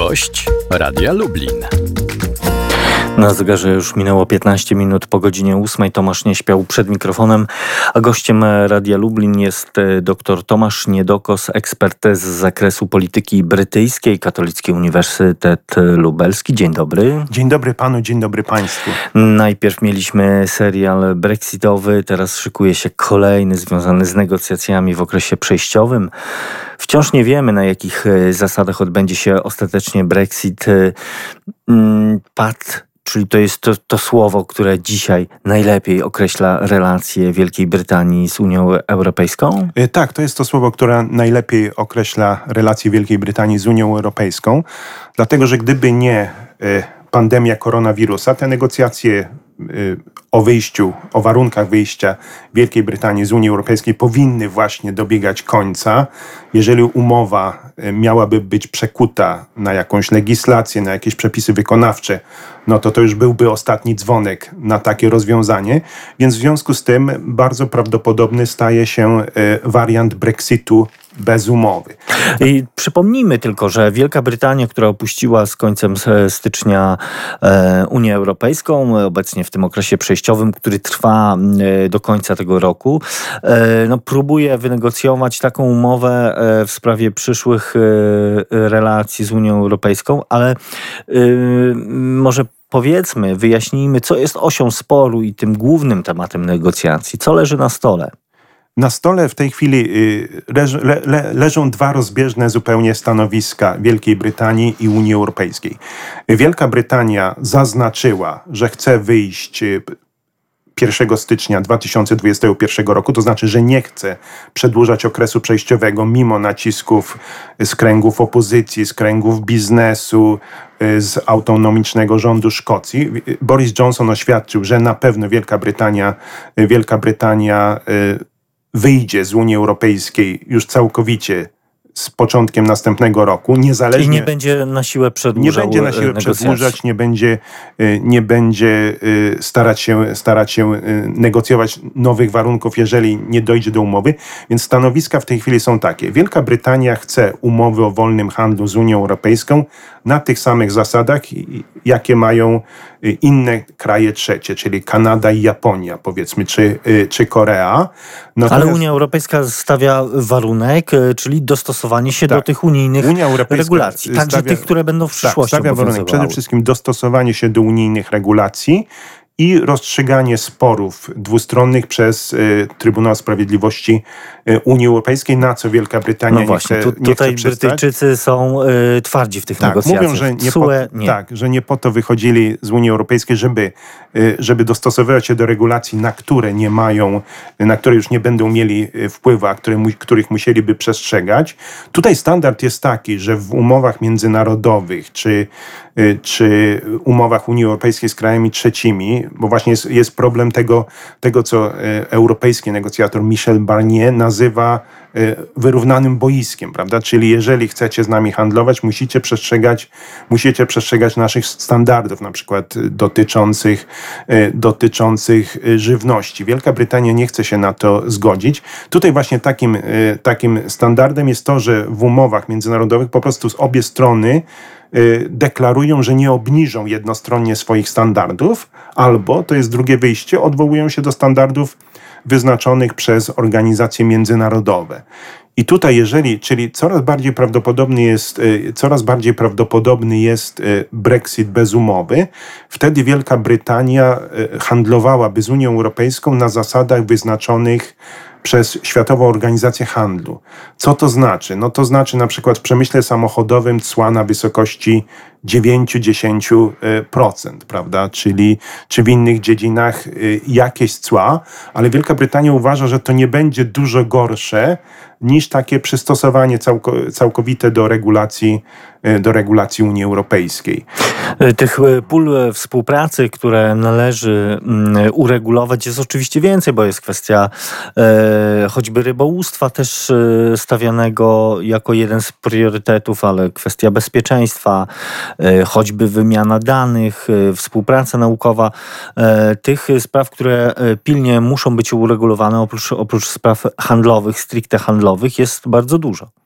Gość Radia Lublin. Na zegarze już minęło 15 minut po godzinie 8. Tomasz nie śpiał przed mikrofonem, a gościem Radia Lublin jest e, dr Tomasz Niedokos, ekspert z zakresu polityki brytyjskiej, Katolicki Uniwersytet Lubelski. Dzień dobry. Dzień dobry panu, dzień dobry państwu. Najpierw mieliśmy serial brexitowy, teraz szykuje się kolejny związany z negocjacjami w okresie przejściowym. Wciąż nie wiemy, na jakich e, zasadach odbędzie się ostatecznie Brexit. E, mm, Pat czyli to jest to, to słowo, które dzisiaj najlepiej określa relacje Wielkiej Brytanii z Unią Europejską? E, tak, to jest to słowo, które najlepiej określa relacje Wielkiej Brytanii z Unią Europejską, dlatego że gdyby nie pandemia koronawirusa, te negocjacje o wyjściu, o warunkach wyjścia Wielkiej Brytanii z Unii Europejskiej powinny właśnie dobiegać końca. Jeżeli umowa e, miałaby być przekuta na jakąś legislację, na jakieś przepisy wykonawcze, no to to już byłby ostatni dzwonek na takie rozwiązanie. Więc w związku z tym bardzo prawdopodobny staje się e, wariant Brexitu bez umowy. I przypomnijmy tylko, że Wielka Brytania, która opuściła z końcem stycznia e, Unię Europejską, obecnie w tym okresie przejściowym, który trwa e, do końca tego roku, e, no, próbuje wynegocjować taką umowę w sprawie przyszłych relacji z Unią Europejską, ale może powiedzmy, wyjaśnijmy, co jest osią sporu i tym głównym tematem negocjacji, co leży na stole. Na stole w tej chwili y, leż, le, le, leżą dwa rozbieżne zupełnie stanowiska Wielkiej Brytanii i Unii Europejskiej. Wielka Brytania zaznaczyła, że chce wyjść 1 y, stycznia 2021 roku, to znaczy, że nie chce przedłużać okresu przejściowego mimo nacisków z kręgów opozycji, z kręgów biznesu, y, z autonomicznego rządu Szkocji. Boris Johnson oświadczył, że na pewno Wielka Brytania, Wielka Brytania wyjdzie z Unii Europejskiej już całkowicie z początkiem następnego roku, niezależnie... Czyli nie będzie na siłę przedłużał Nie będzie na siłę przedłużać, nie będzie, y, nie będzie y, starać się, starać się y, negocjować nowych warunków, jeżeli nie dojdzie do umowy. Więc stanowiska w tej chwili są takie. Wielka Brytania chce umowy o wolnym handlu z Unią Europejską na tych samych zasadach, jakie mają inne kraje trzecie, czyli Kanada i Japonia, powiedzmy, czy, czy Korea. Natomiast... Ale Unia Europejska stawia warunek, czyli dostosowanie dostosowanie się tak. do tych unijnych regulacji, także stawia, tych, które będą w tak, przyszłości tak, stawia warunek przede wszystkim dostosowanie się do unijnych regulacji i rozstrzyganie sporów dwustronnych przez y, Trybunał Sprawiedliwości y, Unii Europejskiej, na co Wielka Brytania no właśnie, nie chce, tu, tutaj chce Brytyjczycy są y, twardzi w tych tak, negocjacjach. Mówią, że nie, po, nie. Tak, że nie po to wychodzili z Unii Europejskiej, żeby, y, żeby dostosowywać się do regulacji, na które nie mają, na które już nie będą mieli y, wpływu, a które, których musieliby przestrzegać. Tutaj standard jest taki, że w umowach międzynarodowych czy Y, czy umowach Unii Europejskiej z krajami trzecimi, bo właśnie jest, jest problem tego, tego, co y, europejski negocjator Michel Barnier nazywa y, wyrównanym boiskiem, prawda? Czyli jeżeli chcecie z nami handlować, musicie przestrzegać, musicie przestrzegać naszych standardów, na przykład dotyczących, dotyczących żywności. Wielka Brytania nie chce się na to zgodzić. Tutaj właśnie takim, takim standardem jest to, że w umowach międzynarodowych po prostu z obie strony deklarują, że nie obniżą jednostronnie swoich standardów, albo, to jest drugie wyjście, odwołują się do standardów wyznaczonych przez organizacje międzynarodowe. I tutaj, jeżeli, czyli coraz bardziej prawdopodobny jest, y, coraz bardziej prawdopodobny jest y, Brexit bez umowy, wtedy Wielka Brytania handlowałaby z Unią Europejską na zasadach wyznaczonych przez Światową Organizację Handlu. Co to znaczy? No to znaczy na przykład w przemyśle samochodowym cła na wysokości 9-10%, prawda? Czyli czy w innych dziedzinach y, jakieś cła, ale Wielka Brytania uważa, że to nie będzie dużo gorsze niż takie przystosowanie całkowite do regulacji, e, do regulacji Unii Europejskiej. E, tych e, pól współpracy, które należy mm, uregulować jest oczywiście więcej, bo jest kwestia e, choćby rybołówstwa też stawianego jako jeden z priorytetów, ale kwestia bezpieczeństwa, e, choćby wymiana danych, e, współpraca naukowa. E, tych spraw, które pilnie muszą być uregulowane oprócz, oprócz spraw handlowych, stricte handlowych, jest bardzo dużo.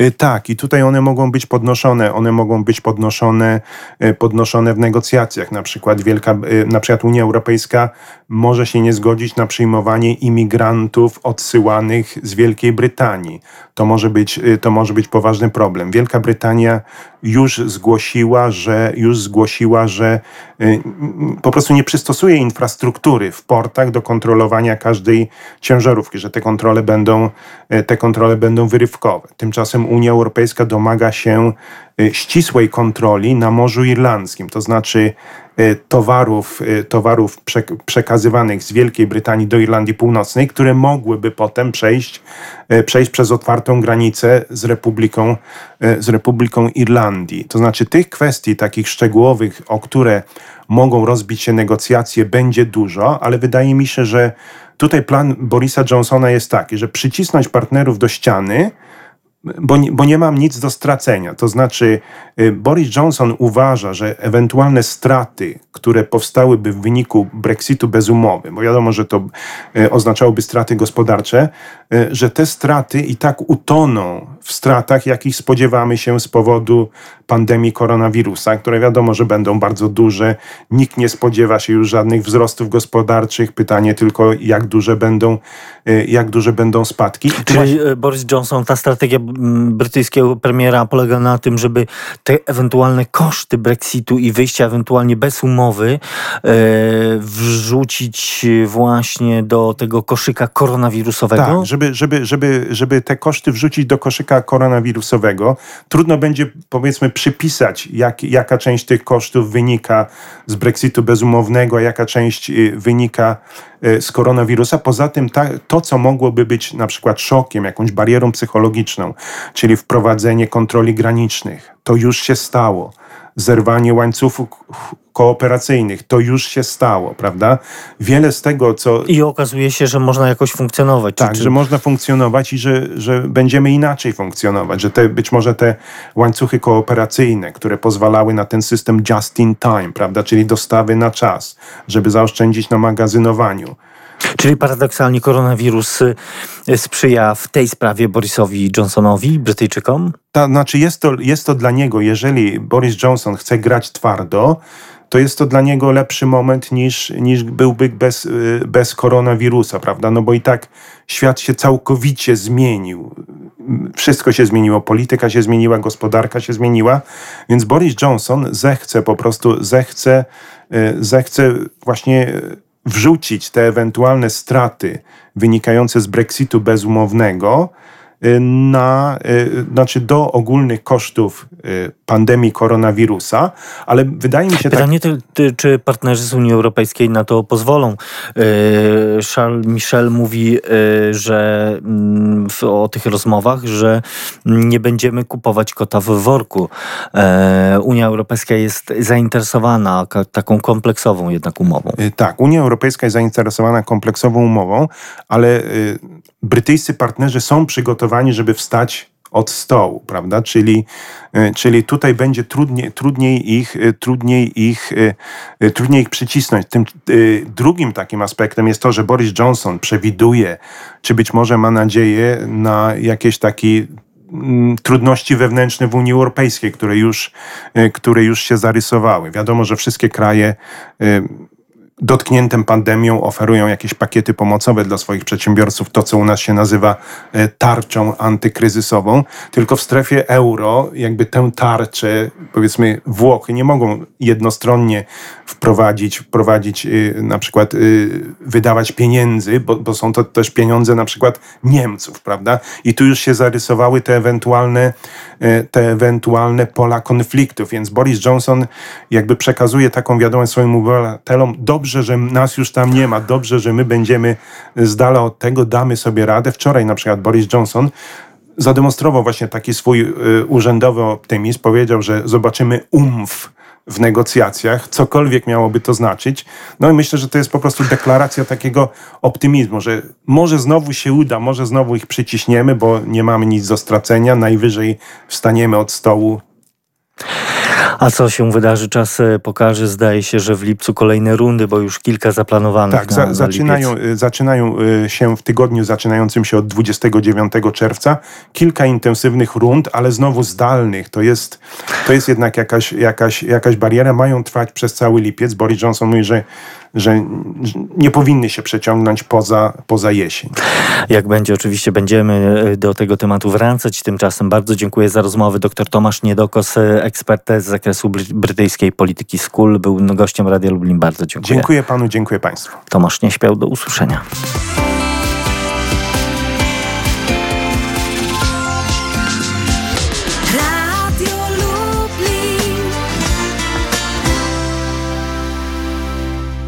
Y, tak, i tutaj one mogą być podnoszone, one mogą być podnoszone, y, podnoszone w negocjacjach. Na przykład Wielka, y, na przykład Unia Europejska może się nie zgodzić na przyjmowanie imigrantów odsyłanych z Wielkiej Brytanii. To może być, to może być poważny problem. Wielka Brytania już zgłosiła, że już zgłosiła, że po prostu nie przystosuje infrastruktury w portach do kontrolowania każdej ciężarówki, że te kontrole będą, te kontrole będą wyrywkowe. Tymczasem Unia Europejska domaga się y, ścisłej kontroli na Morzu Irlandzkim, to znaczy y, towarów, y, towarów przekazywanych z Wielkiej Brytanii do Irlandii Północnej, które mogłyby potem przejść, przejść przez otwartą granicę z Republiką, z Republiką Irlandii. To znaczy tych kwestii takich szczegółowych, o które mogą rozbić się negocjacje, będzie dużo, ale wydaje mi się, że tutaj plan Borisa Johnsona jest taki, że przycisnąć partnerów do ściany, bo nie, bo nie mam nic do stracenia. To znaczy, y, Boris Johnson uważa, że ewentualne straty, które powstałyby w wyniku Brexitu bez umowy, bo wiadomo, że to y, oznaczałoby straty gospodarcze, y, że te straty i tak utoną w stratach, jakich spodziewamy się z powodu pandemii koronawirusa, które wiadomo, że będą bardzo duże. Nikt nie spodziewa się już żadnych wzrostów gospodarczych. Pytanie tylko, jak duże będą, jak duże będą spadki. Czyli Boris Johnson, ta strategia brytyjskiego premiera polega na tym, żeby te ewentualne koszty Brexitu i wyjścia ewentualnie bez umowy e, wrzucić właśnie do tego koszyka koronawirusowego? Tak, żeby, żeby, żeby, żeby te koszty wrzucić do koszyka koronawirusowego. Trudno będzie powiedzmy przypisać, jak, jaka część tych kosztów wynika z Brexitu bezumownego, a jaka część y, wynika z koronawirusa. Poza tym ta, to, co mogłoby być na przykład szokiem, jakąś barierą psychologiczną, czyli wprowadzenie kontroli granicznych. To już się stało. Zerwanie łańcuchów kooperacyjnych. To już się stało, prawda? Wiele z tego, co. I okazuje się, że można jakoś funkcjonować. Tak, czy... że można funkcjonować i że, że będziemy inaczej funkcjonować, że te, być może te łańcuchy kooperacyjne, które pozwalały na ten system just in time, prawda? Czyli dostawy na czas, żeby zaoszczędzić na magazynowaniu Czyli paradoksalnie koronawirus y, sprzyja w tej sprawie Borisowi Johnsonowi, Brytyjczykom? To znaczy jest to, jest to dla niego, jeżeli Boris Johnson chce grać twardo, to jest to dla niego lepszy moment niż, niż byłby bez, y, bez koronawirusa, prawda? No bo i tak świat się całkowicie zmienił. Wszystko się zmieniło, polityka się zmieniła, gospodarka się zmieniła, więc Boris Johnson zechce po prostu, zechce, y, zechce właśnie wrzucić te ewentualne straty wynikające z Brexitu bezumownego y, na, y, znaczy do ogólnych kosztów pandemii koronawirusa, ale wydaje mi się Pytanie, tak... Pytanie, czy partnerzy z Unii Europejskiej na to pozwolą? Charles Michel mówi, że mm, o tych rozmowach, że nie będziemy kupować kota w worku. Unia Europejska jest zainteresowana taką kompleksową jednak umową. Tak, Unia Europejska jest zainteresowana kompleksową umową, ale brytyjscy partnerzy są przygotowani, żeby wstać od stołu, prawda? Czyli, e, czyli tutaj będzie trudniej, trudniej, ich, e, trudniej, ich, e, trudniej ich przycisnąć. Tym drugim takim aspektem jest to, że Boris Johnson przewiduje, czy być może ma nadzieję na jakieś takie mm, trudności wewnętrzne w Unii Europejskiej, które już, które już się zarysowały. Wiadomo, że wszystkie kraje dotkniętym pandemią oferują jakieś pakiety pomocowe dla swoich przedsiębiorców, to co u nas się nazywa e, tarczą antykryzysową, tylko w strefie euro jakby tę tarczę, powiedzmy Włochy nie mogą jednostronnie wprowadzić, wprowadzić y, na przykład y, wydawać pieniędzy, bo, bo są to też pieniądze na przykład Niemców, prawda? I tu już się zarysowały te ewentualne, e, te ewentualne pola konfliktów, więc Boris Johnson jakby przekazuje taką wiadomość swoim obywatelom, dobrze dobrze, że nas już tam nie ma, dobrze, że my będziemy z dala od tego, damy sobie radę. Wczoraj na przykład Boris Johnson zademonstrował właśnie taki swój y, urzędowy optymizm, powiedział, że zobaczymy umf w negocjacjach, cokolwiek miałoby to znaczyć. No i myślę, że to jest po prostu deklaracja takiego optymizmu, że może znowu się uda, może znowu ich przyciśniemy, bo nie mamy nic do stracenia, najwyżej wstaniemy od stołu A co się wydarzy, czas e, pokaże. Zdaje się, że w lipcu kolejne rundy, bo już kilka zaplanowanych. Tak, na, za, na zaczynają, y, zaczynają y, się w tygodniu zaczynającym się od 29 czerwca kilka intensywnych rund, ale znowu zdalnych. To jest, to jest jednak jakaś, jakaś, jakaś bariera. Mają trwać przez cały lipiec. Boris Johnson mówi, że, że nie powinny się przeciągnąć poza, poza jesień. Jak będzie, oczywiście będziemy e, do tego tematu wracać. Tymczasem bardzo dziękuję za rozmowę. Dr Tomasz Niedokos, e, ekspert z zakresu bry- brytyjskiej polityki School, był gościem Radia Lublin. Bardzo dziękuję. Dziękuję panu, dziękuję państwu. Tomasz nie śpiał. Do usłyszenia.